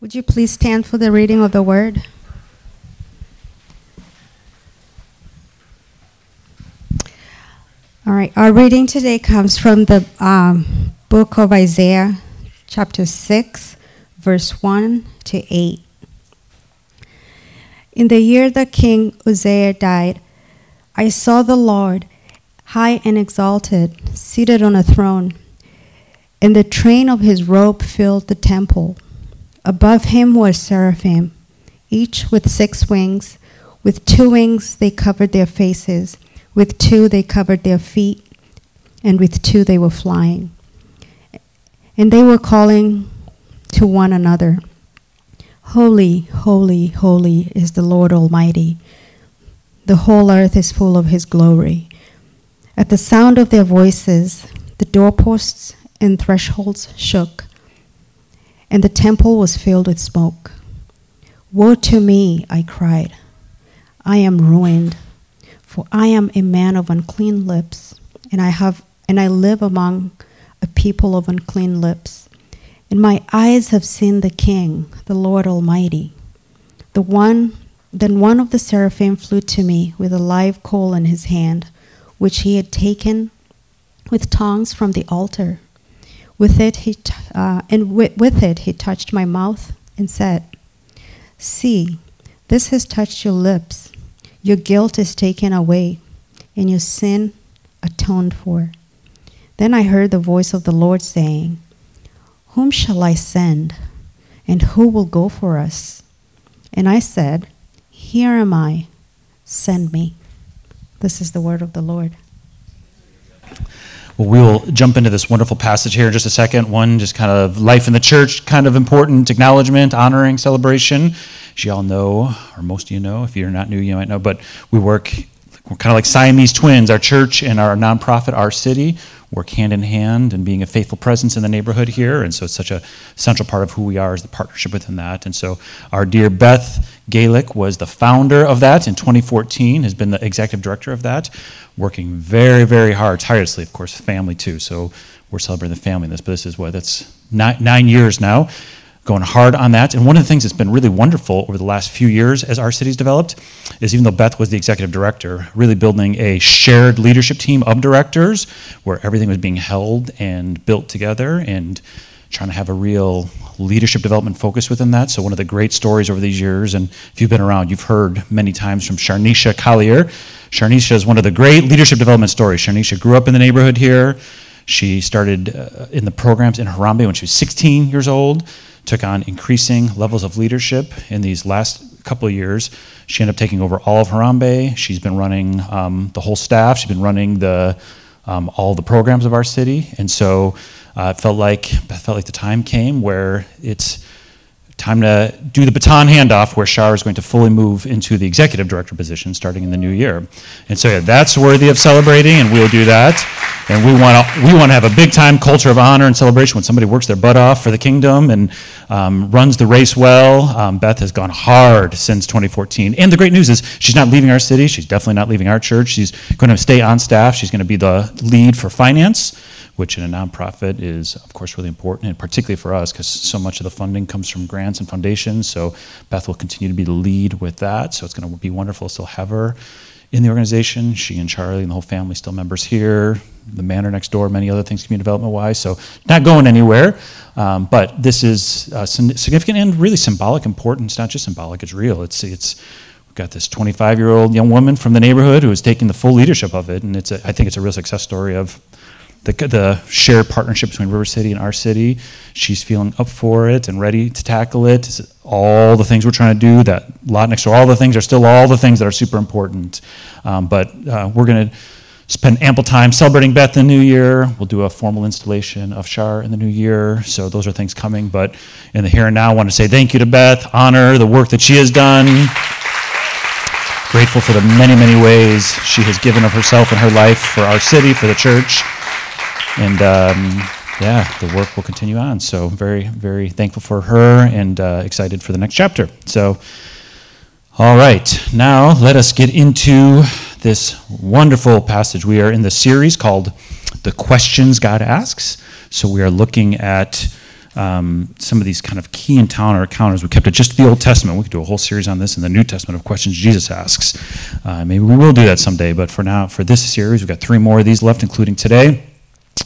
Would you please stand for the reading of the word? All right, our reading today comes from the um, book of Isaiah, chapter 6, verse 1 to 8. In the year that King Uzziah died, I saw the Lord, high and exalted, seated on a throne, and the train of his robe filled the temple. Above him were seraphim, each with six wings. With two wings they covered their faces, with two they covered their feet, and with two they were flying. And they were calling to one another Holy, holy, holy is the Lord Almighty. The whole earth is full of his glory. At the sound of their voices, the doorposts and thresholds shook and the temple was filled with smoke. Woe to me, I cried. I am ruined, for I am a man of unclean lips, and I have and I live among a people of unclean lips. And my eyes have seen the King, the Lord Almighty. The one then one of the seraphim flew to me with a live coal in his hand, which he had taken with tongs from the altar. With it, he t- uh, and with, with it, he touched my mouth and said, See, this has touched your lips. Your guilt is taken away, and your sin atoned for. Then I heard the voice of the Lord saying, Whom shall I send, and who will go for us? And I said, Here am I, send me. This is the word of the Lord. Well, we will jump into this wonderful passage here in just a second. One, just kind of life in the church, kind of important acknowledgement, honoring, celebration. As you all know, or most of you know, if you're not new, you might know, but we work, we're kind of like Siamese twins. Our church and our nonprofit, Our City, work hand in hand and being a faithful presence in the neighborhood here. And so it's such a central part of who we are is the partnership within that. And so our dear Beth Gaelic was the founder of that in 2014, has been the executive director of that, working very, very hard, tirelessly, of course, family too. So we're celebrating the family in this, but this is what, that's nine, nine years now going hard on that. And one of the things that's been really wonderful over the last few years as our city's developed is even though Beth was the executive director, really building a shared leadership team of directors where everything was being held and built together and trying to have a real leadership development focus within that. So one of the great stories over these years, and if you've been around, you've heard many times from Sharnisha Collier. Sharnisha is one of the great leadership development stories. Sharnisha grew up in the neighborhood here. She started uh, in the programs in Harambe when she was 16 years old took on increasing levels of leadership in these last couple of years. She ended up taking over all of Harambe. She's been running um, the whole staff. She's been running the um, all the programs of our city, and so uh, it felt like it felt like the time came where it's time to do the baton handoff where Shar is going to fully move into the executive director position starting in the new year. And so yeah, that's worthy of celebrating, and we'll do that. And we want to we want to have a big time culture of honor and celebration when somebody works their butt off for the kingdom and um, runs the race well. Um, Beth has gone hard since 2014, and the great news is she's not leaving our city. She's definitely not leaving our church. She's going to stay on staff. She's going to be the lead for finance which in a nonprofit is, of course, really important, and particularly for us because so much of the funding comes from grants and foundations. So Beth will continue to be the lead with that. So it's going to be wonderful to still have her in the organization. She and Charlie and the whole family still members here. The manor next door, many other things community development wise. So not going anywhere. Um, but this is uh, significant and really symbolic, important. It's not just symbolic; it's real. It's it's we've got this 25 year old young woman from the neighborhood who is taking the full leadership of it, and it's a, I think it's a real success story of the, the shared partnership between River City and our city. She's feeling up for it and ready to tackle it. All the things we're trying to do, that lot next door, all the things are still all the things that are super important. Um, but uh, we're going to spend ample time celebrating Beth in the new year. We'll do a formal installation of Shar in the new year. So those are things coming. But in the here and now, I want to say thank you to Beth, honor the work that she has done. Grateful for the many, many ways she has given of herself and her life for our city, for the church. And um, yeah, the work will continue on. So very, very thankful for her and uh, excited for the next chapter. So, all right, now let us get into this wonderful passage. We are in the series called "The Questions God Asks." So we are looking at um, some of these kind of key encounter encounters. We kept it just the Old Testament. We could do a whole series on this in the New Testament of questions Jesus asks. Uh, maybe we will do that someday, but for now, for this series, we've got three more of these left, including today.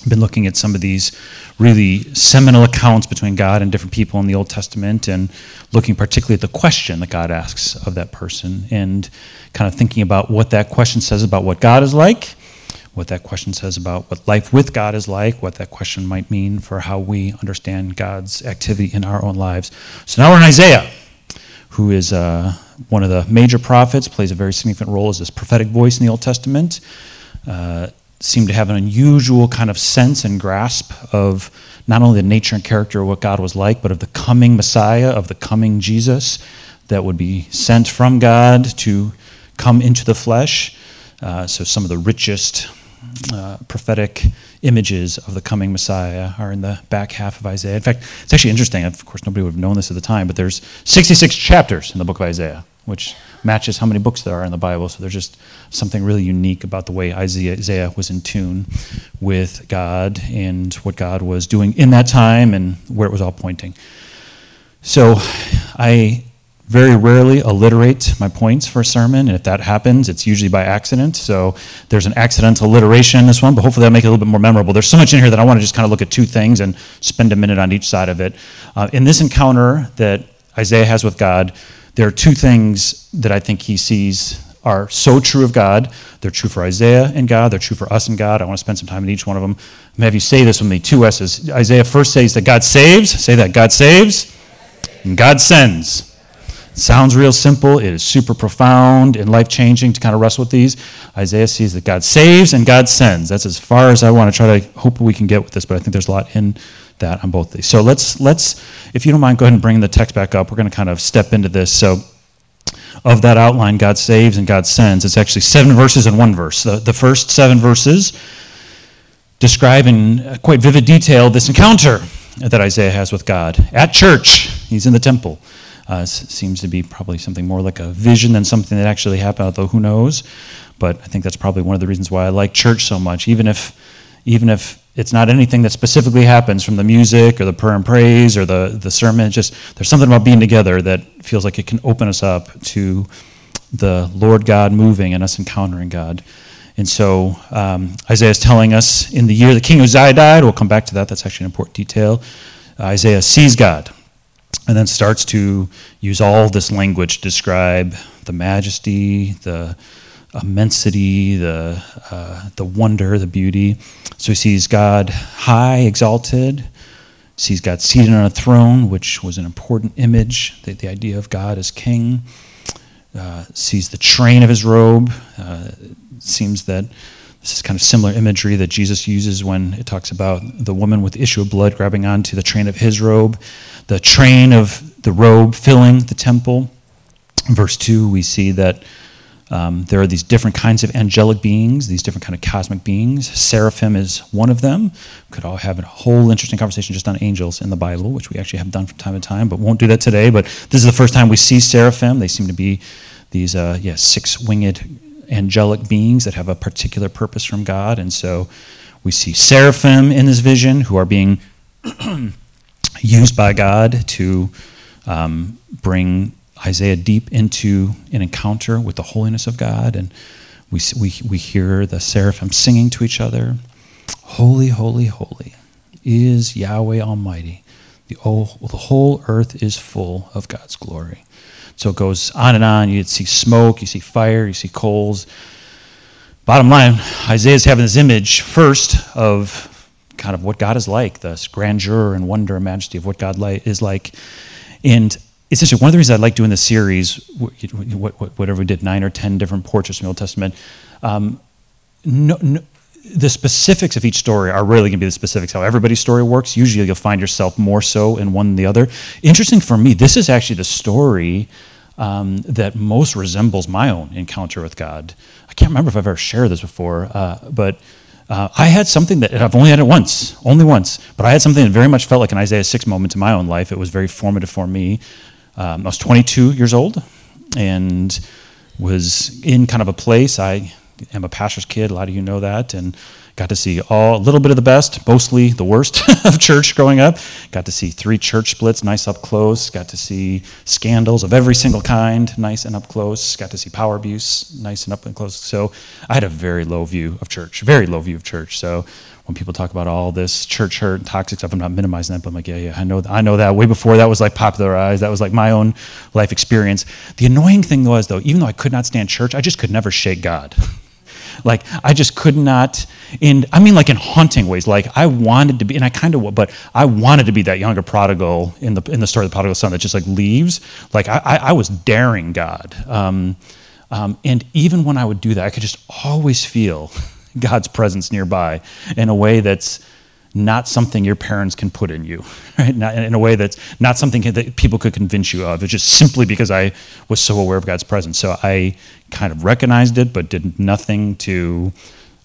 Been looking at some of these really seminal accounts between God and different people in the Old Testament, and looking particularly at the question that God asks of that person, and kind of thinking about what that question says about what God is like, what that question says about what life with God is like, what that question might mean for how we understand God's activity in our own lives. So now we're in Isaiah, who is uh, one of the major prophets, plays a very significant role as this prophetic voice in the Old Testament. Uh, seemed to have an unusual kind of sense and grasp of not only the nature and character of what God was like, but of the coming Messiah, of the coming Jesus that would be sent from God to come into the flesh. Uh, so, some of the richest uh, prophetic images of the coming Messiah are in the back half of Isaiah. In fact, it's actually interesting. Of course, nobody would have known this at the time, but there's 66 chapters in the book of Isaiah, which matches how many books there are in the Bible. So there's just something really unique about the way Isaiah was in tune with God and what God was doing in that time and where it was all pointing. So I very rarely alliterate my points for a sermon, and if that happens, it's usually by accident. So there's an accidental alliteration in this one, but hopefully that'll make it a little bit more memorable. There's so much in here that I want to just kind of look at two things and spend a minute on each side of it. Uh, in this encounter that Isaiah has with God, there are two things that I think he sees are so true of God. They're true for Isaiah and God. They're true for us and God. I want to spend some time in each one of them. I'm going to have you say this with me two S's. Isaiah first says that God saves. Say that. God saves. And God sends. Sounds real simple. It is super profound and life changing to kind of wrestle with these. Isaiah sees that God saves and God sends. That's as far as I want to try to hope we can get with this, but I think there's a lot in that on both these. So let's let's, if you don't mind, go ahead and bring the text back up. We're going to kind of step into this. So of that outline, God saves and God sends. It's actually seven verses in one verse. The, the first seven verses describe in quite vivid detail this encounter that Isaiah has with God at church. He's in the temple. Uh, seems to be probably something more like a vision than something that actually happened, although who knows. But I think that's probably one of the reasons why I like church so much, even if, even if it's not anything that specifically happens from the music or the prayer and praise or the, the sermon. Just there's something about being together that feels like it can open us up to the Lord God moving and us encountering God. And so um, Isaiah is telling us in the year the king Uzziah died, we'll come back to that, that's actually an important detail. Isaiah sees God and then starts to use all this language to describe the majesty, the immensity, the, uh, the wonder, the beauty. So he sees God high, exalted, sees God seated on a throne, which was an important image, the, the idea of God as king, uh, sees the train of his robe. Uh, seems that this is kind of similar imagery that Jesus uses when it talks about the woman with the issue of blood grabbing onto the train of his robe the train of the robe filling the temple. In verse 2, we see that um, there are these different kinds of angelic beings, these different kind of cosmic beings. Seraphim is one of them. Could all have a whole interesting conversation just on angels in the Bible, which we actually have done from time to time, but won't do that today. But this is the first time we see seraphim. They seem to be these, uh, yeah, six-winged angelic beings that have a particular purpose from God, and so we see seraphim in this vision who are being used by God to um, bring Isaiah deep into an encounter with the holiness of God. And we, we, we hear the seraphim singing to each other Holy, holy, holy is Yahweh Almighty. The whole, the whole earth is full of God's glory. So it goes on and on. You see smoke, you see fire, you see coals. Bottom line, Isaiah's having this image first of kind of what God is like, this grandeur and wonder and majesty of what God is like. And it's just one of the reasons I like doing this series, whatever we did, nine or ten different portraits from the Old Testament. Um, no, no, the specifics of each story are really going to be the specifics how everybody's story works. Usually you'll find yourself more so in one than the other. Interesting for me, this is actually the story um, that most resembles my own encounter with God. I can't remember if I've ever shared this before, uh, but uh, I had something that I've only had it once, only once, but I had something that very much felt like an Isaiah 6 moment in my own life. It was very formative for me. Um, I was 22 years old and was in kind of a place. I am a pastor's kid, a lot of you know that, and Got to see all a little bit of the best, mostly the worst of church growing up. Got to see three church splits, nice up close. Got to see scandals of every single kind, nice and up close. Got to see power abuse, nice and up and close. So I had a very low view of church, very low view of church. So when people talk about all this church hurt and toxic stuff, I'm not minimizing that, but I'm like, yeah, yeah, I know, I know that. Way before that was like popularized, that was like my own life experience. The annoying thing was, though, even though I could not stand church, I just could never shake God. like I just could not. In I mean, like in haunting ways. Like I wanted to be, and I kind of, but I wanted to be that younger prodigal in the in the story of the prodigal son that just like leaves. Like I, I, I was daring God, um, um, and even when I would do that, I could just always feel God's presence nearby in a way that's not something your parents can put in you, right? Not, in a way that's not something that people could convince you of. It's just simply because I was so aware of God's presence. So I kind of recognized it, but did nothing to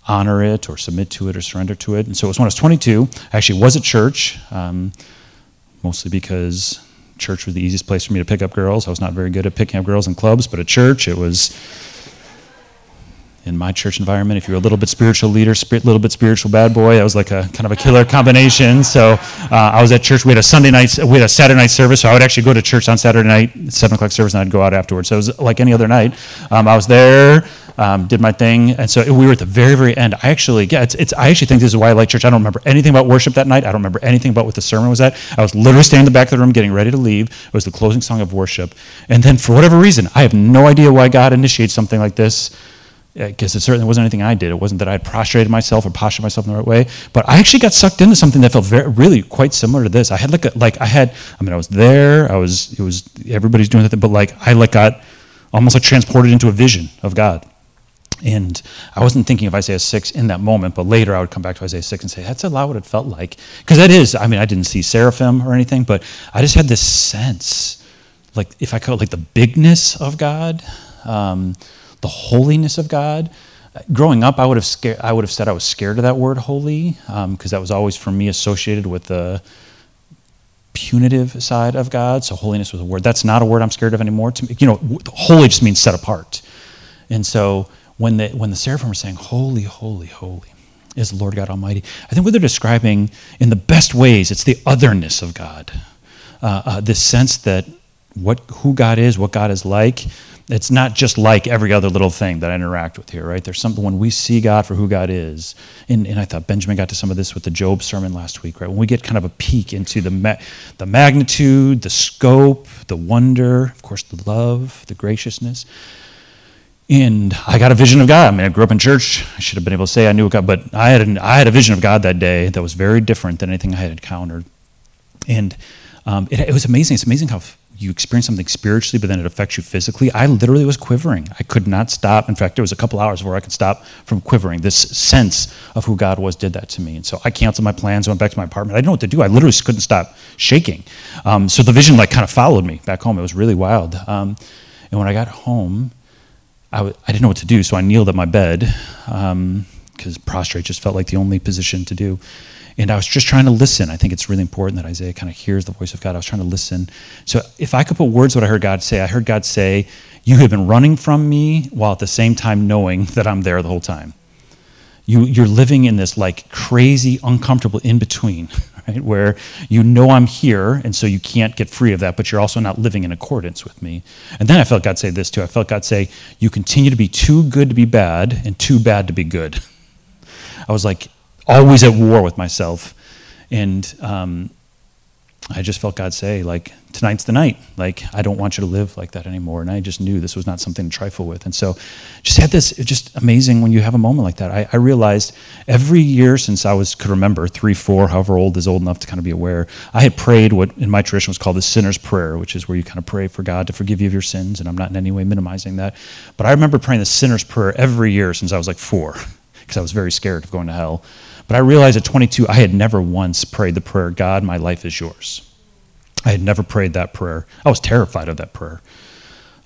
honor it or submit to it or surrender to it. And so it was when I was 22. I actually was at church, um, mostly because church was the easiest place for me to pick up girls. I was not very good at picking up girls in clubs, but at church it was in my church environment. If you're a little bit spiritual leader, a little bit spiritual bad boy, that was like a kind of a killer combination. So uh, I was at church. We had a Sunday night, we had a Saturday night service. So I would actually go to church on Saturday night, seven o'clock service, and I'd go out afterwards. So it was like any other night. Um, I was there. Um, did my thing, and so we were at the very, very end. I actually, yeah, it's, it's, I actually think this is why I like church. I don't remember anything about worship that night. I don't remember anything about what the sermon was at. I was literally standing in the back of the room, getting ready to leave. It was the closing song of worship, and then for whatever reason, I have no idea why God initiates something like this because it certainly wasn't anything I did. It wasn't that I had prostrated myself or postured myself in the right way. But I actually got sucked into something that felt very, really quite similar to this. I had like a, like I had. I mean, I was there. I was. It was everybody's doing that, but like I like got almost like transported into a vision of God. And I wasn't thinking of Isaiah 6 in that moment, but later I would come back to Isaiah 6 and say, that's a lot what it felt like. Because that is, I mean, I didn't see seraphim or anything, but I just had this sense, like, if I call it like the bigness of God, um, the holiness of God. Growing up, I would have scared, I would have said I was scared of that word holy because um, that was always for me associated with the punitive side of God. So holiness was a word. That's not a word I'm scared of anymore. To you know, holy just means set apart. And so when the when the seraphim are saying holy, holy, holy is the Lord God Almighty, I think what they're describing in the best ways, it's the otherness of God. Uh, uh, this sense that what who God is, what God is like, it's not just like every other little thing that I interact with here, right? There's something when we see God for who God is, and, and I thought Benjamin got to some of this with the Job sermon last week, right? When we get kind of a peek into the ma- the magnitude, the scope, the wonder, of course, the love, the graciousness. And I got a vision of God. I mean, I grew up in church. I should have been able to say I knew God, but I had, an, I had a vision of God that day that was very different than anything I had encountered. And um, it, it was amazing. It's amazing how you experience something spiritually, but then it affects you physically. I literally was quivering. I could not stop. In fact, there was a couple hours where I could stop from quivering. This sense of who God was did that to me. And so I canceled my plans, went back to my apartment. I didn't know what to do. I literally couldn't stop shaking. Um, so the vision like kind of followed me back home. It was really wild. Um, and when I got home, I w- I didn't know what to do. So I kneeled at my bed because um, prostrate just felt like the only position to do. And I was just trying to listen. I think it's really important that Isaiah kind of hears the voice of God. I was trying to listen. So if I could put words what I heard God say, I heard God say, You have been running from me while at the same time knowing that I'm there the whole time. You, you're living in this like crazy, uncomfortable in between, right? Where you know I'm here, and so you can't get free of that, but you're also not living in accordance with me. And then I felt God say this too. I felt God say, You continue to be too good to be bad and too bad to be good. I was like, always at war with myself. And um, I just felt God say, like, tonight's the night. Like, I don't want you to live like that anymore. And I just knew this was not something to trifle with. And so, just had this, just amazing when you have a moment like that. I, I realized every year since I was could remember, three, four, however old is old enough to kind of be aware, I had prayed what in my tradition was called the sinner's prayer, which is where you kind of pray for God to forgive you of your sins. And I'm not in any way minimizing that. But I remember praying the sinner's prayer every year since I was like four, because I was very scared of going to hell. But I realized at 22, I had never once prayed the prayer, God, my life is yours. I had never prayed that prayer. I was terrified of that prayer.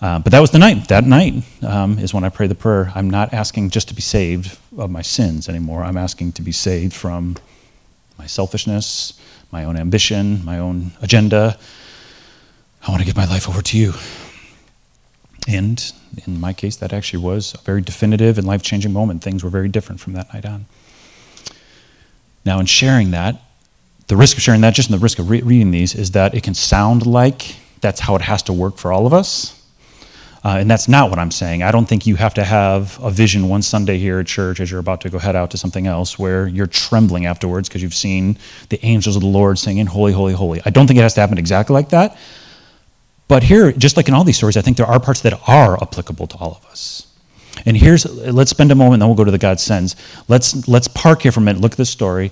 Uh, but that was the night. That night um, is when I prayed the prayer. I'm not asking just to be saved of my sins anymore. I'm asking to be saved from my selfishness, my own ambition, my own agenda. I want to give my life over to you. And in my case, that actually was a very definitive and life changing moment. Things were very different from that night on. Now, in sharing that, the risk of sharing that, just in the risk of re- reading these, is that it can sound like that's how it has to work for all of us. Uh, and that's not what I'm saying. I don't think you have to have a vision one Sunday here at church as you're about to go head out to something else where you're trembling afterwards because you've seen the angels of the Lord singing, Holy, Holy, Holy. I don't think it has to happen exactly like that. But here, just like in all these stories, I think there are parts that are applicable to all of us. And here's, let's spend a moment, then we'll go to the God sends. Let's, let's park here for a minute, look at this story.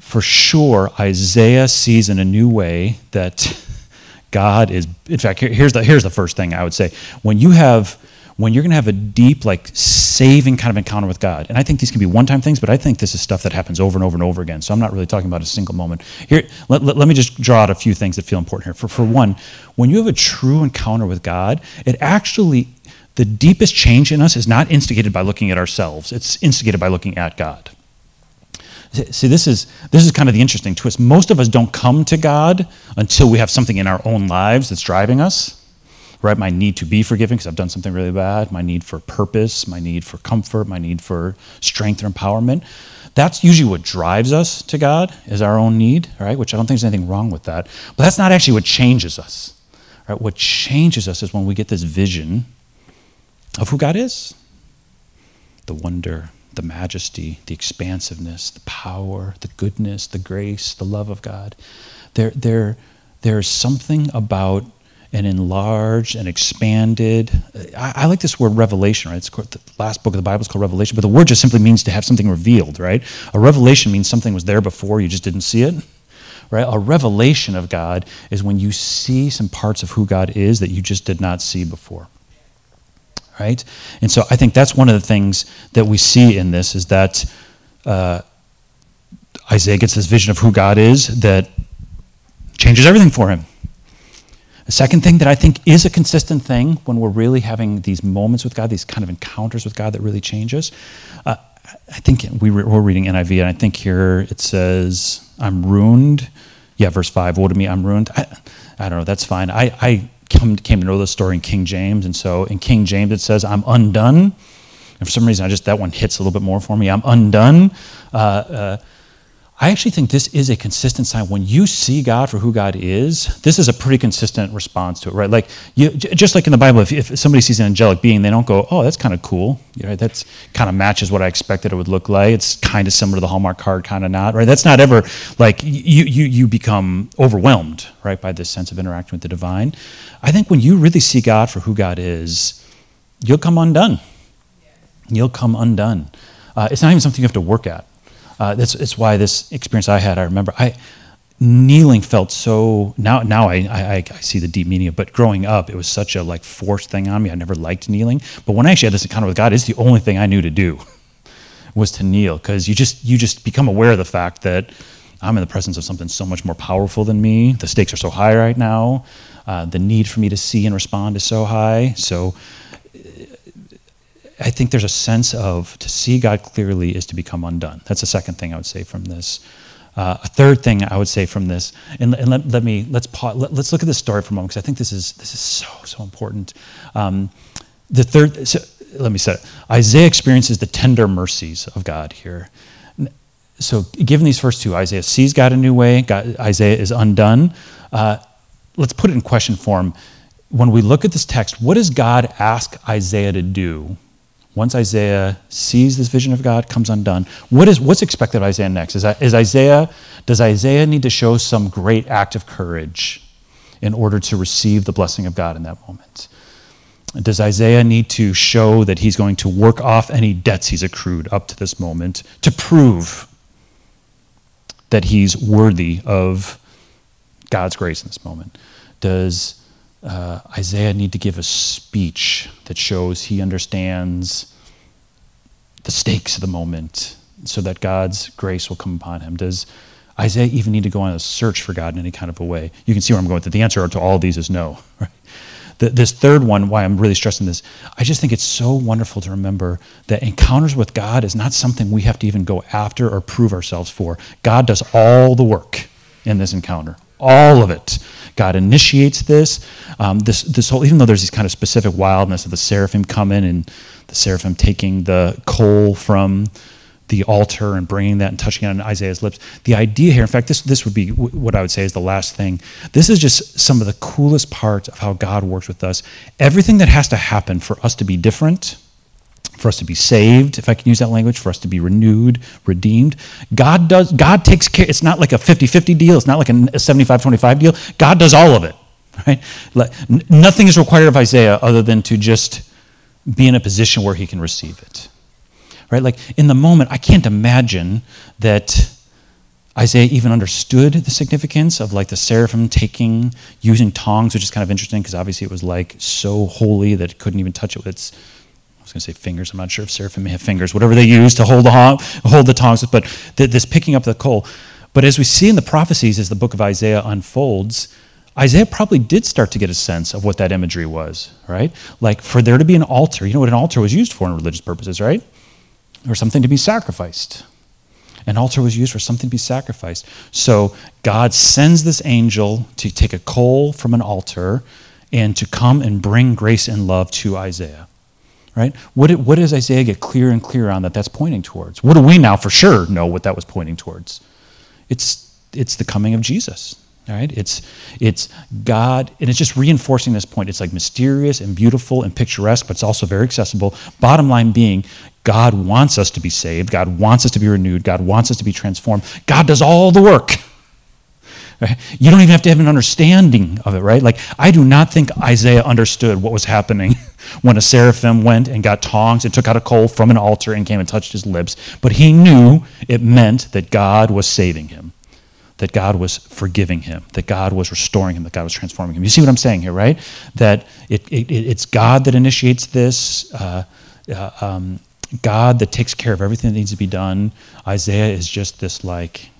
For sure, Isaiah sees in a new way that God is, in fact, here's the, here's the first thing I would say. When you have, when you're going to have a deep, like, saving kind of encounter with God, and I think these can be one time things, but I think this is stuff that happens over and over and over again. So I'm not really talking about a single moment. Here, let, let, let me just draw out a few things that feel important here. For, for one, when you have a true encounter with God, it actually, the deepest change in us is not instigated by looking at ourselves, it's instigated by looking at God. See, this is, this is kind of the interesting twist. Most of us don't come to God until we have something in our own lives that's driving us. Right? My need to be forgiven because I've done something really bad, my need for purpose, my need for comfort, my need for strength or empowerment. That's usually what drives us to God, is our own need, right? Which I don't think there's anything wrong with that. But that's not actually what changes us. Right? What changes us is when we get this vision of who God is the wonder, the majesty, the expansiveness, the power, the goodness, the grace, the love of God. There, there, there's something about an enlarged and expanded. I, I, like this word revelation, right? It's the last book of the Bible is called Revelation, but the word just simply means to have something revealed, right? A revelation means something was there before, you just didn't see it. Right? A revelation of God is when you see some parts of who God is that you just did not see before right? And so I think that's one of the things that we see in this is that uh, Isaiah gets this vision of who God is that changes everything for him. The second thing that I think is a consistent thing when we're really having these moments with God, these kind of encounters with God that really change us. Uh, I think we were, we're reading NIV, and I think here it says, I'm ruined. Yeah, verse 5, woe to me, I'm ruined. I, I don't know, that's fine. I, I came to know the story in King James. And so in King James, it says, I'm undone. And for some reason, I just, that one hits a little bit more for me. I'm undone. Uh, uh, I actually think this is a consistent sign. When you see God for who God is, this is a pretty consistent response to it, right? Like, you, just like in the Bible, if, if somebody sees an angelic being, they don't go, "Oh, that's kind of cool." Right? That's kind of matches what I expected it would look like. It's kind of similar to the Hallmark card, kind of not, right? That's not ever like you you you become overwhelmed, right, by this sense of interaction with the divine. I think when you really see God for who God is, you'll come undone. You'll come undone. Uh, it's not even something you have to work at uh, that's, that's why this experience I had, I remember, I, kneeling felt so, now, now I, I, I see the deep meaning of but growing up, it was such a like forced thing on me. I never liked kneeling. But when I actually had this encounter with God, it's the only thing I knew to do was to kneel because you just, you just become aware of the fact that I'm in the presence of something so much more powerful than me. The stakes are so high right now. Uh, the need for me to see and respond is so high. So I think there's a sense of to see God clearly is to become undone. That's the second thing I would say from this. Uh, a third thing I would say from this, and, and let, let, me let's pause, let, us look at this story for a moment because I think this is this is so so important. Um, the third, so, let me say it. Isaiah experiences the tender mercies of God here. So, given these first two, Isaiah sees God a new way. God, Isaiah is undone. Uh, let's put it in question form. When we look at this text, what does God ask Isaiah to do once Isaiah sees this vision of God, comes undone, what is, what's expected of Isaiah next? Is, is Isaiah, does Isaiah need to show some great act of courage in order to receive the blessing of God in that moment? Does Isaiah need to show that he's going to work off any debts he's accrued up to this moment to prove that he's worthy of God's grace in this moment? Does uh, Isaiah need to give a speech that shows he understands the stakes of the moment so that God's grace will come upon him? Does Isaiah even need to go on a search for God in any kind of a way? You can see where I'm going with it. The answer to all of these is no. Right? The, this third one, why I'm really stressing this, I just think it's so wonderful to remember that encounters with God is not something we have to even go after or prove ourselves for. God does all the work in this encounter, all of it. God initiates this. Um, this, this whole, even though there's this kind of specific wildness of the seraphim coming and the seraphim taking the coal from the altar and bringing that and touching it on Isaiah's lips. The idea here, in fact, this, this would be what I would say is the last thing. This is just some of the coolest parts of how God works with us. Everything that has to happen for us to be different, for us to be saved, if I can use that language, for us to be renewed, redeemed. God does God takes care it's not like a 50-50 deal, it's not like a 75-25 deal. God does all of it, right? Nothing is required of Isaiah other than to just be in a position where he can receive it right? Like in the moment, I can't imagine that Isaiah even understood the significance of like the seraphim taking, using tongs, which is kind of interesting because obviously it was like so holy that it couldn't even touch it with its, was going to say fingers. I'm not sure if seraphim may have fingers, whatever they use to hold the, hold the tongs, but this picking up the coal. But as we see in the prophecies as the book of Isaiah unfolds, Isaiah probably did start to get a sense of what that imagery was, right? Like for there to be an altar, you know what an altar was used for in religious purposes, right? or something to be sacrificed. An altar was used for something to be sacrificed. So God sends this angel to take a coal from an altar and to come and bring grace and love to Isaiah. Right? What, what does Isaiah get clearer and clearer on that that's pointing towards? What do we now for sure know what that was pointing towards? It's, it's the coming of Jesus. Right? It's, it's God, and it's just reinforcing this point. It's like mysterious and beautiful and picturesque, but it's also very accessible. Bottom line being, God wants us to be saved. God wants us to be renewed. God wants us to be transformed. God does all the work. You don't even have to have an understanding of it, right? Like, I do not think Isaiah understood what was happening when a seraphim went and got tongs and took out a coal from an altar and came and touched his lips. But he knew it meant that God was saving him that God was forgiving him, that God was restoring him, that God was transforming him. You see what I'm saying here, right? That it, it, it's God that initiates this, uh, uh, um, God that takes care of everything that needs to be done. Isaiah is just this like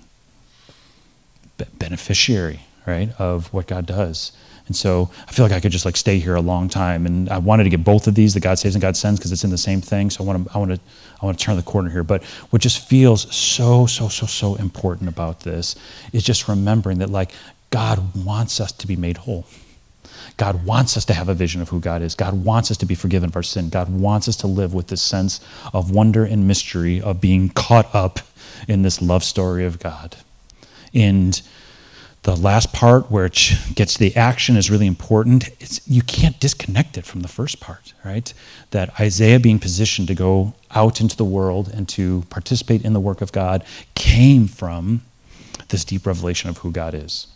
beneficiary, right, of what God does. And so I feel like I could just like stay here a long time. And I wanted to get both of these, the God saves and God sends, because it's in the same thing. So I want to, I want to, I want to turn the corner here. But what just feels so, so, so, so important about this is just remembering that like God wants us to be made whole. God wants us to have a vision of who God is. God wants us to be forgiven of our sin. God wants us to live with this sense of wonder and mystery of being caught up in this love story of God. And the last part where it gets the action is really important. It's, you can't disconnect it from the first part, right? That Isaiah being positioned to go out into the world and to participate in the work of God came from this deep revelation of who God is.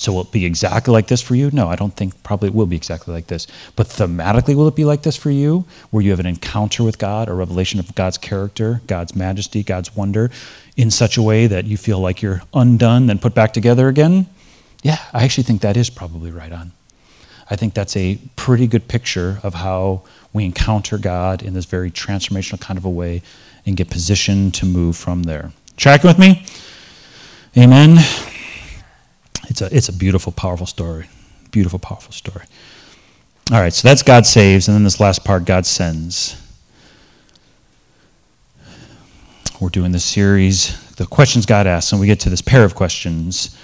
So will it be exactly like this for you? No, I don't think probably it will be exactly like this. But thematically, will it be like this for you, where you have an encounter with God, a revelation of God's character, God's majesty, God's wonder, in such a way that you feel like you're undone, then put back together again? Yeah, I actually think that is probably right on. I think that's a pretty good picture of how we encounter God in this very transformational kind of a way and get positioned to move from there. Tracking with me? Amen. It's a, it's a beautiful, powerful story. Beautiful, powerful story. All right, so that's God saves, and then this last part, God sends. We're doing this series, the questions God asks, and we get to this pair of questions.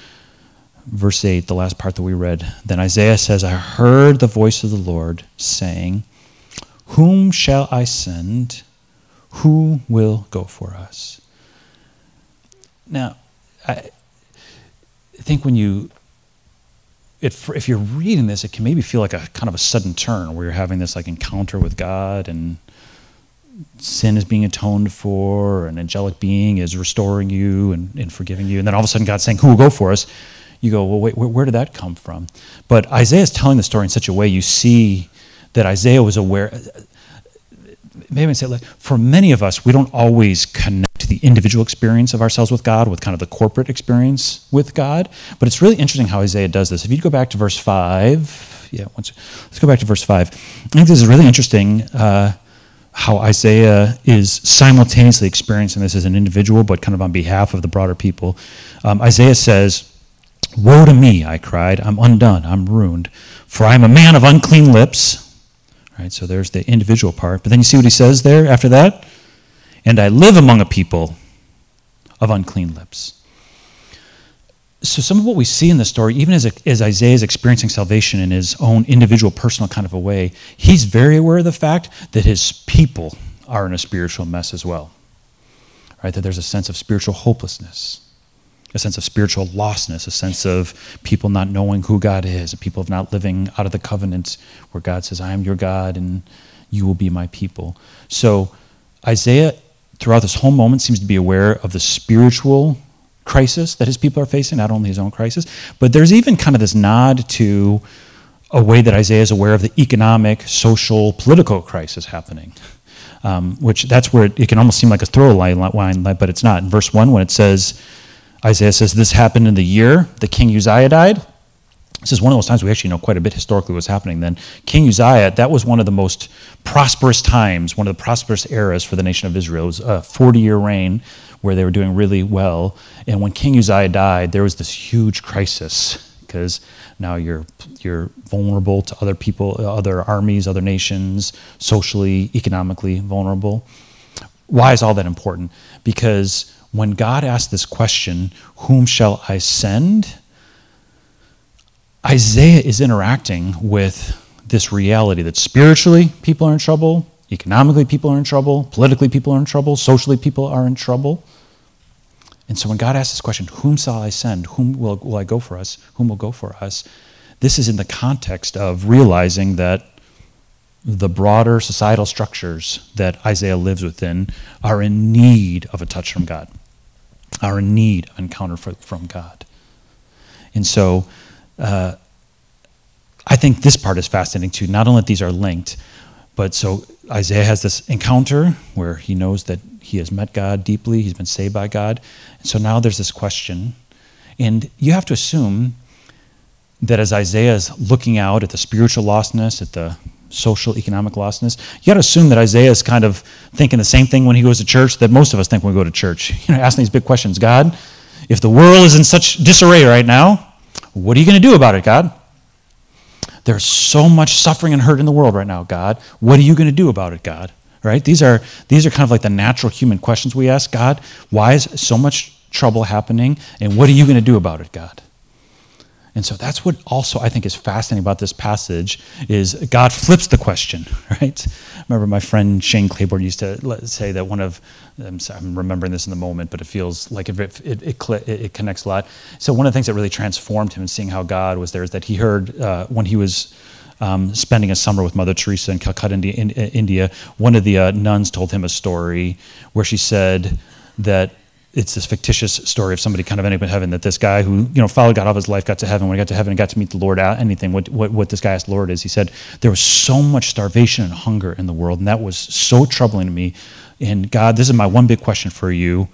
Verse 8, the last part that we read. Then Isaiah says, I heard the voice of the Lord saying, Whom shall I send? Who will go for us? Now, I, think when you, it, if you're reading this, it can maybe feel like a kind of a sudden turn where you're having this like encounter with God and sin is being atoned for, an angelic being is restoring you and, and forgiving you, and then all of a sudden God's saying, "Who will go for us?" You go, "Well, wait, where, where did that come from?" But Isaiah is telling the story in such a way you see that Isaiah was aware. Maybe I say like for many of us, we don't always connect the individual experience of ourselves with God, with kind of the corporate experience with God. But it's really interesting how Isaiah does this. If you go back to verse 5, yeah, once, let's go back to verse 5. I think this is really interesting uh, how Isaiah is simultaneously experiencing this as an individual, but kind of on behalf of the broader people. Um, Isaiah says, Woe to me, I cried. I'm undone. I'm ruined. For I am a man of unclean lips. Right, so there's the individual part. But then you see what he says there after that? and I live among a people of unclean lips. So, some of what we see in the story, even as, as Isaiah is experiencing salvation in his own individual, personal kind of a way, he's very aware of the fact that his people are in a spiritual mess as well. right? That there's a sense of spiritual hopelessness, a sense of spiritual lostness, a sense of people not knowing who God is, people of not living out of the covenant where God says, I am your God and you will be my people. So Isaiah, throughout this whole moment, seems to be aware of the spiritual crisis that his people are facing, not only his own crisis, but there's even kind of this nod to a way that Isaiah is aware of the economic, social, political crisis happening. Um, which that's where it, it, can almost seem like a throwaway line, but it's not. In verse 1, when it says, Isaiah says, This happened in the year the king Uzziah died. This is one of those times we actually know quite a bit historically what's happening then. King Uzziah, that was one of the most prosperous times, one of the prosperous eras for the nation of Israel. It was a 40 year reign where they were doing really well. And when King Uzziah died, there was this huge crisis because now you're you're vulnerable to other people, other armies, other nations, socially, economically vulnerable. Why is all that important? Because when God asked this question, "Whom shall I send?" Isaiah is interacting with this reality that spiritually people are in trouble, economically people are in trouble, politically people are in trouble, socially people are in trouble. And so when God asks this question, whom shall I send? Whom will, will I go for us? Whom will go for us? This is in the context of realizing that the broader societal structures that Isaiah lives within are in need of a touch from God, in need encounter from God. And so uh, I think this part is fascinating too. Not only that these are linked, but so Isaiah has this encounter where he knows that he has met God deeply, he's been saved by God. And so now there's this question. And you have to assume that as Isaiah is looking out at the spiritual lostness, at the social, economic lostness, you got to assume that Isaiah is kind of thinking the same thing when he goes to church that most of us think when we go to church. You know, asking these big questions God, if the world is in such disarray right now, what are you going to do about it, God? There's so much suffering and hurt in the world right now, God. What are you going to do about it, God? right? These are, these are kind of like the natural human questions we ask God. Why is so much trouble happening? And what are you going to do about it, God? And so that's what also I think is fascinating about this passage is God flips the question, right? Remember my friend Shane Claiborne used to say that one of I'm, sorry, I'm remembering this in the moment, but it feels like it, it, it, it, connects a lot. So one of the things that really transformed him in seeing how God was there is that he heard uh, when he was um, spending a summer with Mother Teresa in Calcutta, India, in, India one of the uh, nuns told him a story where she said that it's this fictitious story of somebody kind of ending up in heaven that this guy who you know followed God all his life got to heaven when he got to heaven and got to meet the Lord out anything what, what, what this guy asked the Lord is he said there was so much starvation and hunger in the world and that was so troubling to me and God this is my one big question for you.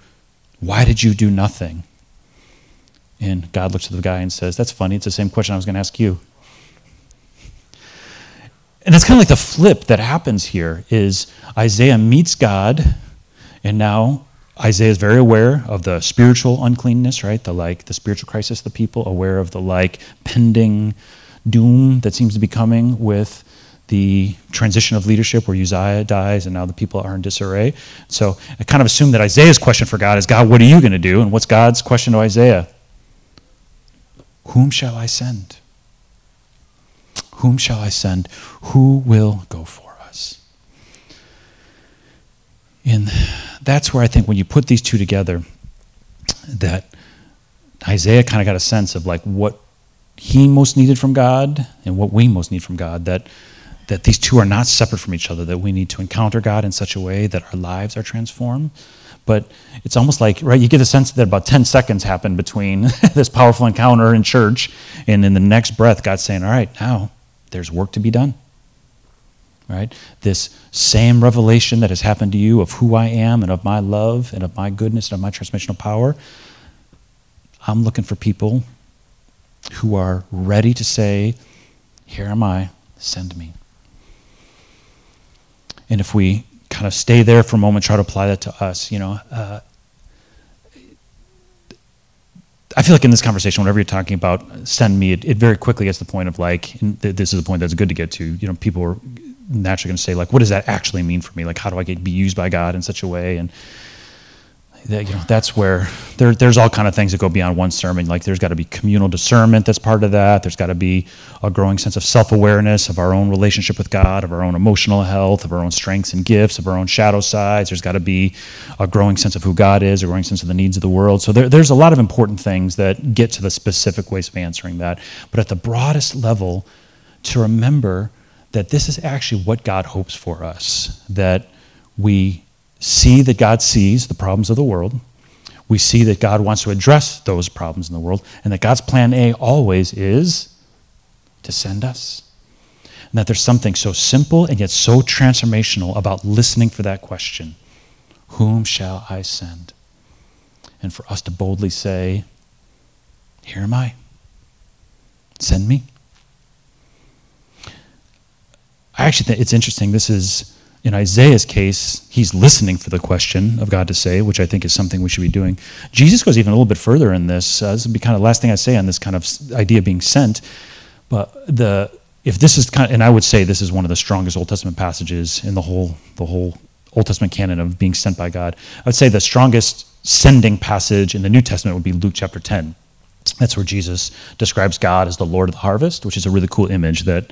Why did you do nothing? And God looks at the guy and says that's funny it's the same question I was going to ask you. And that's kind of like the flip that happens here is Isaiah meets God, and now Isaiah is very aware of the spiritual uncleanness, right? The like the spiritual crisis of the people, aware of the like pending doom that seems to be coming with the transition of leadership where Uzziah dies and now the people are in disarray. So I kind of assume that Isaiah's question for God is God, what are you going to do? And what's God's question to Isaiah? Whom shall I send? Whom shall I send? Who will go for us? And that's where I think when you put these two together, that Isaiah kind of got a sense of like what he most needed from God and what we most need from God. That that these two are not separate from each other. That we need to encounter God in such a way that our lives are transformed. But it's almost like right. You get a sense that about ten seconds happened between this powerful encounter in church, and in the next breath, God's saying, "All right, now there's work to be done. Right? This same revelation that has happened to you of who I am and of my love and of my goodness and of my transmissional power, I'm looking for people who are ready to say, Here am I, send me. And if we kind of stay there for a moment, try to apply that to us, you know, uh, I feel like in this conversation, whenever you're talking about send me, it, it very quickly gets to the point of like, this is a point that's good to get to. You know, people are naturally going to say like, what does that actually mean for me? Like, how do I get be used by God in such a way? And that, you know, that's where there, there's all kind of things that go beyond one sermon. Like there's got to be communal discernment that's part of that. There's got to be a growing sense of self-awareness of our own relationship with God, of our own emotional health, of our own strengths and gifts, of our own shadow sides. There's got to be a growing sense of who God is, a growing sense of the needs of the world. So there, there's a lot of important things that get to the specific ways of answering that. But at the broadest level, to remember that this is actually what God hopes for us, that we see that God sees the problems of the world. We see that God wants to address those problems in the world, and that God's plan A always is to send us. And that there's something so simple and yet so transformational about listening for that question Whom shall I send? And for us to boldly say, Here am I. Send me. I actually think it's interesting. This is in Isaiah's case, he's listening for the question of God to say, which I think is something we should be doing. Jesus goes even a little bit further in this. Uh, this will be kind of the last thing I say on this kind of idea of being sent. But the if this is kind of, and I would say this is one of the strongest Old Testament passages in the whole the whole Old Testament canon of being sent by God. I would say the strongest sending passage in the New Testament would be Luke chapter 10. That's where Jesus describes God as the Lord of the harvest, which is a really cool image that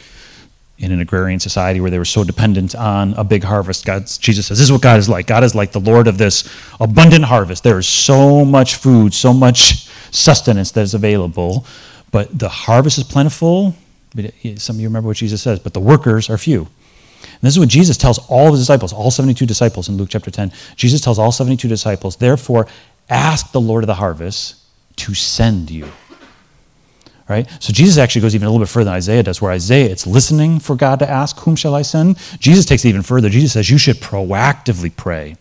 in an agrarian society where they were so dependent on a big harvest. God, Jesus says, This is what God is like. God is like the Lord of this abundant harvest. There is so much food, so much sustenance that is available, but the harvest is plentiful. Some of you remember what Jesus says, but the workers are few. And this is what Jesus tells all of his disciples, all 72 disciples in Luke chapter 10. Jesus tells all 72 disciples, Therefore, ask the Lord of the harvest to send you right? So Jesus actually goes even a little bit further than Isaiah does, where Isaiah, it's listening for God to ask, Whom shall I send? Jesus takes it even further. Jesus says, You should proactively pray,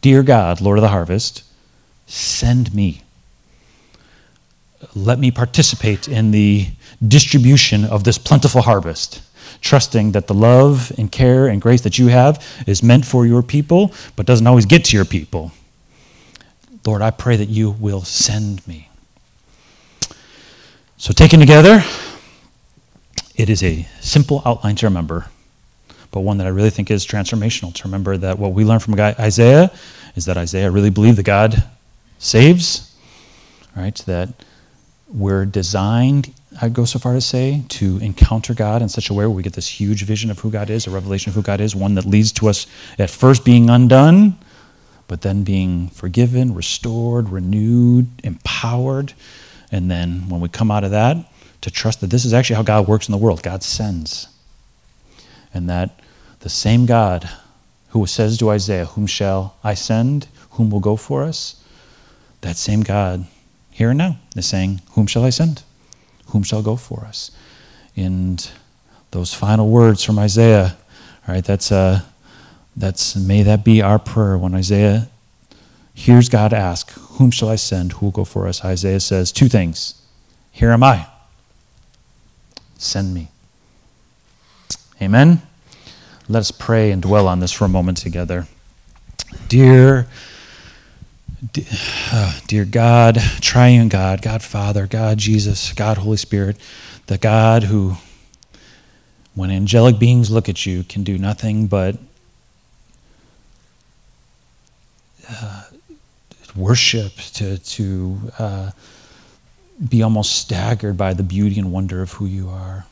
Dear God, Lord of the harvest, send me. Let me participate in the distribution of this plentiful harvest, trusting that the love and care and grace that you have is meant for your people, but doesn't always get to your people. Lord, I pray that you will send me. So, taken together, it is a simple outline to remember, but one that I really think is transformational. To remember that what we learn from Isaiah is that Isaiah really believed that God saves, right? That we're designed, I'd go so far to say, to encounter God in such a way where we get this huge vision of who God is, a revelation of who God is, one that leads to us at first being undone, but then being forgiven, restored, renewed, empowered and then when we come out of that, to trust that this is actually how God works in the world. God sends. And that the same God who says to Isaiah, Whom shall I send? Whom will go for us? That same God here and now is saying, Whom shall I send? Whom shall go for us? And those final words from Isaiah, all right, that's, uh, that's may that be our prayer when Isaiah hears God ask, Whom shall I send? Who will go for us? Isaiah says two things Here am I. Send me. Amen. Let us pray and dwell on this for a moment together. Dear, uh, dear God, triune God, God Father, God Jesus, God Holy Spirit, the God who, when angelic beings look at you, can do nothing but uh, worship, to, to uh, be almost staggered by the beauty and wonder of who you are.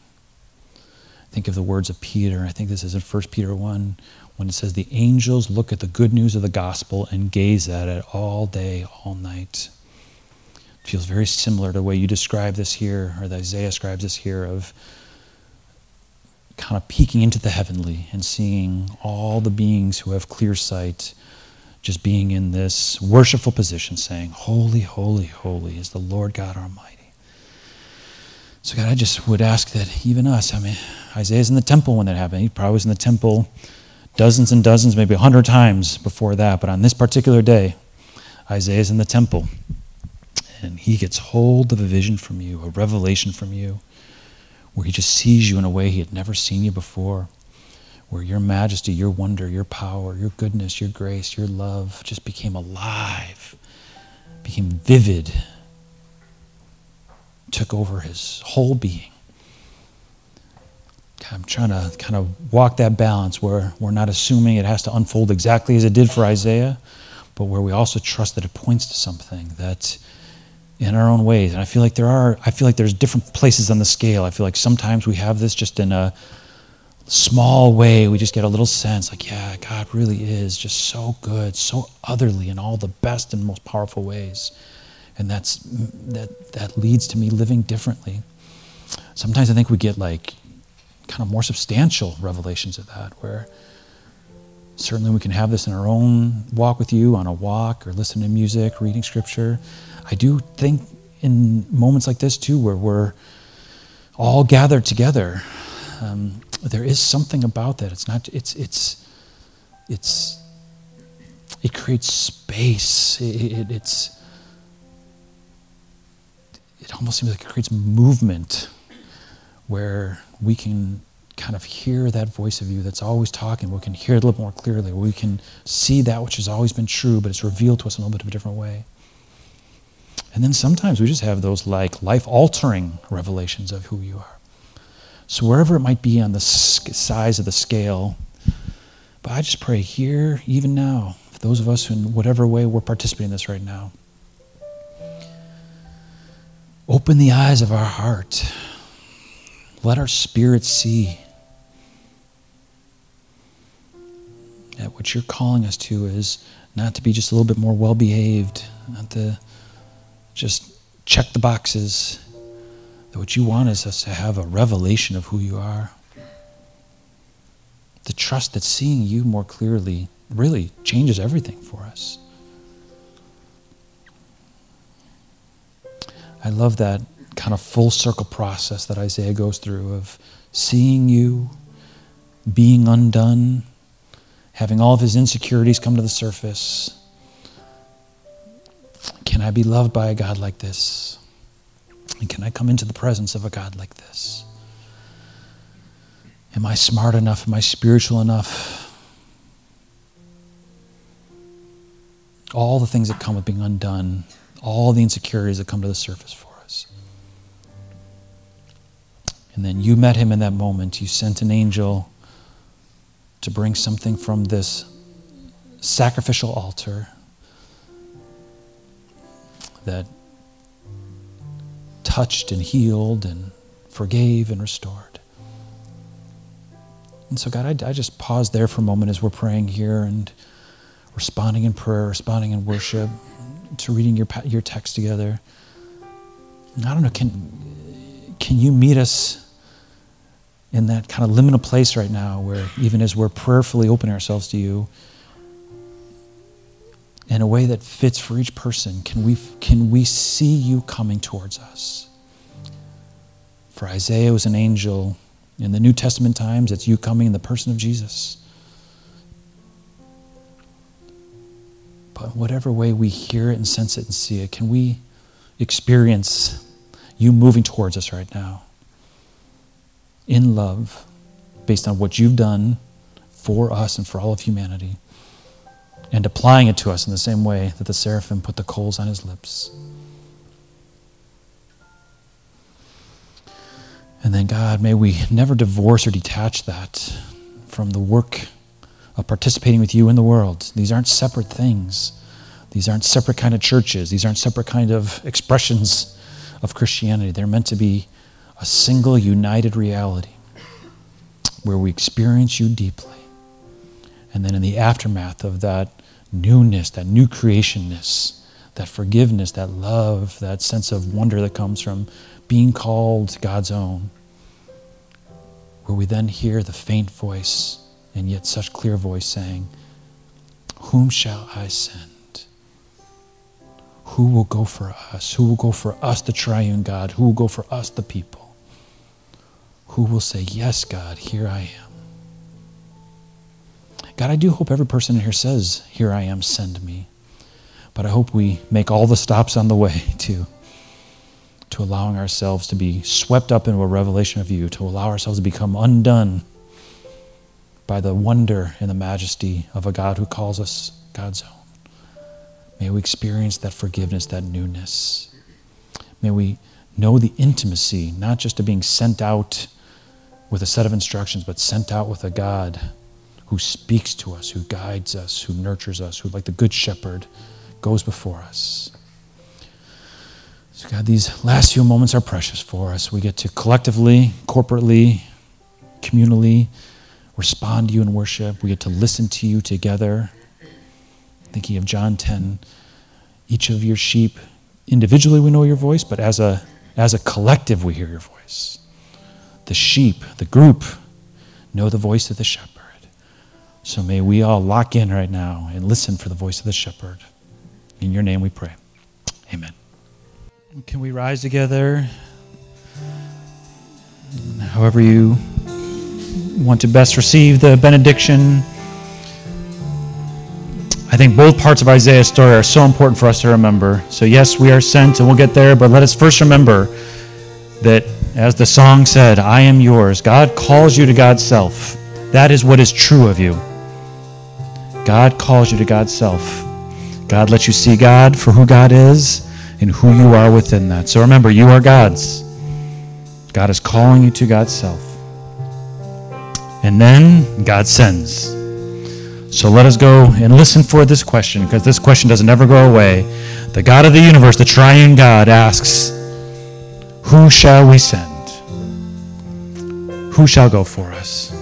Think of the words of Peter. I think this is in 1 Peter 1 when it says, The angels look at the good news of the gospel and gaze at it all day, all night. It feels very similar to the way you describe this here, or that Isaiah describes this here, of kind of peeking into the heavenly and seeing all the beings who have clear sight just being in this worshipful position, saying, Holy, holy, holy is the Lord God Almighty. So, God, I just would ask that even us, I mean, Isaiah's in the temple when that happened. He probably was in the temple dozens and dozens, maybe a hundred times before that. But on this particular day, Isaiah's in the temple. And he gets hold of a vision from you, a revelation from you, where he just sees you in a way he had never seen you before where your majesty, your wonder, your power, your goodness, your grace, your love just became alive, became vivid, took over his whole being. I'm trying to kind of walk that balance where we're not assuming it has to unfold exactly as it did for Isaiah, but where we also trust that it points to something that in our own ways. And I feel like there are, I feel like there's different places on the scale. I feel like sometimes we have this just in a small way. We just get a little sense like, yeah, God really is just so good, so otherly in all the best and most powerful ways. And that's, that, that leads to me living differently. Sometimes I think we get like kind of more substantial revelations of that, where certainly we can have this in our own walk with you, on a walk, or listening to music, reading scripture. I do think in moments like this too, where we're all gathered together, um, there is something about that. It's not. It's it's it's it creates space. It, it, it's it almost seems like it creates movement where we can kind of hear that voice of you that's always talking. We can hear it a little more clearly. We can see that which has always been true, but it's revealed to us in a little bit of a different way. And then sometimes we just have those like life altering revelations of who you are. So, wherever it might be on the size of the scale, but I just pray here, even now, for those of us who, in whatever way we're participating in this right now, open the eyes of our heart. Let our spirit see that what you're calling us to is not to be just a little bit more well behaved, not to just check the boxes. What you want is us to have a revelation of who you are. To trust that seeing you more clearly really changes everything for us. I love that kind of full circle process that Isaiah goes through of seeing you, being undone, having all of his insecurities come to the surface, can I be loved by a God like this? Can I come into the presence of a God like this? Am I smart enough? Am I spiritual enough? All the things that come with being undone, all the insecurities that come to the surface for us. And then you met him in that moment. You sent an angel to bring something from this sacrificial altar that touched and healed and forgave and restored. And so, God, I, I, just pause there for a moment as we're praying here and responding in prayer, responding in worship, to reading your, your text together. I don't know, can, can you meet us in that kind of liminal place right now where even as we're prayerfully opening ourselves to you, in a way that fits for each person, can we, can we see you coming towards us? For Isaiah was an angel. In the New Testament times, it's you coming in the person of Jesus. But whatever way we hear it and sense it and see it, can we experience you moving towards us right now in love based on what you've done for us and for all of humanity? And applying it to us in the same way that the seraphim put the coals on his lips. And then, God, may we never divorce or detach that from the work of participating with you in the world. These aren't separate things. These aren't separate kind of churches. These aren't separate kind of expressions of Christianity. They're meant to be a single, united reality where we experience you deeply. And then in the aftermath of that newness, that new creationness, that forgiveness, that love, that sense of wonder that comes from being called God's own, where we then hear the faint voice and yet such clear voice saying, Whom shall I send? Who will go for us? Who will go for us, the triune God? Who will go for us, the people? Who will say, Yes, God, here I am? God, I do hope every person in here says, Here I am, send me. But I hope we make all the stops on the way to, to allowing ourselves to be swept up into a revelation of you, to allow ourselves to become undone by the wonder and the majesty of a God who calls us God's own. May we experience that forgiveness, that newness. May we know the intimacy, not just of being sent out with a set of instructions, but sent out with a God who speaks to us, who guides us, who nurtures us, who, like the Good Shepherd, goes before us. So, God, these last few moments are precious for us. We get to collectively, corporately, communally respond to you in worship. We get to listen to you together. Thinking of John 10, each of your sheep, individually we know your voice, but as a, as a collective we hear your voice. The sheep, the group, know the voice of the shepherd. So may we all lock in right now and listen for the voice of the shepherd. In your name we pray. Amen. Can we rise together? However, you want to best receive the benediction. I think both parts of Isaiah's story are so important for us to remember. So, yes, we are sent and we'll get there, but let us first remember that, as the song said, I am yours. God calls you to God's self. That is what is true of you. God calls you to God's self. God lets you see God for who God is and who you are within that. So remember, you are God's. God is calling you to God's self. And then God sends. So let us go and listen for this question, because this question doesn't ever go away. The God of the universe, the triune God, asks, Who shall we send? Who shall go for us?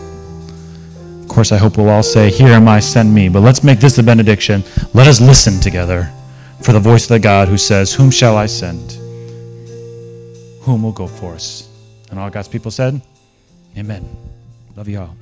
Course, I hope we'll all say, Here am I, send me. But let's make this the benediction. Let us listen together for the voice of the God who says, Whom shall I send? Whom will go for us? And all God's people said, Amen. Love you all.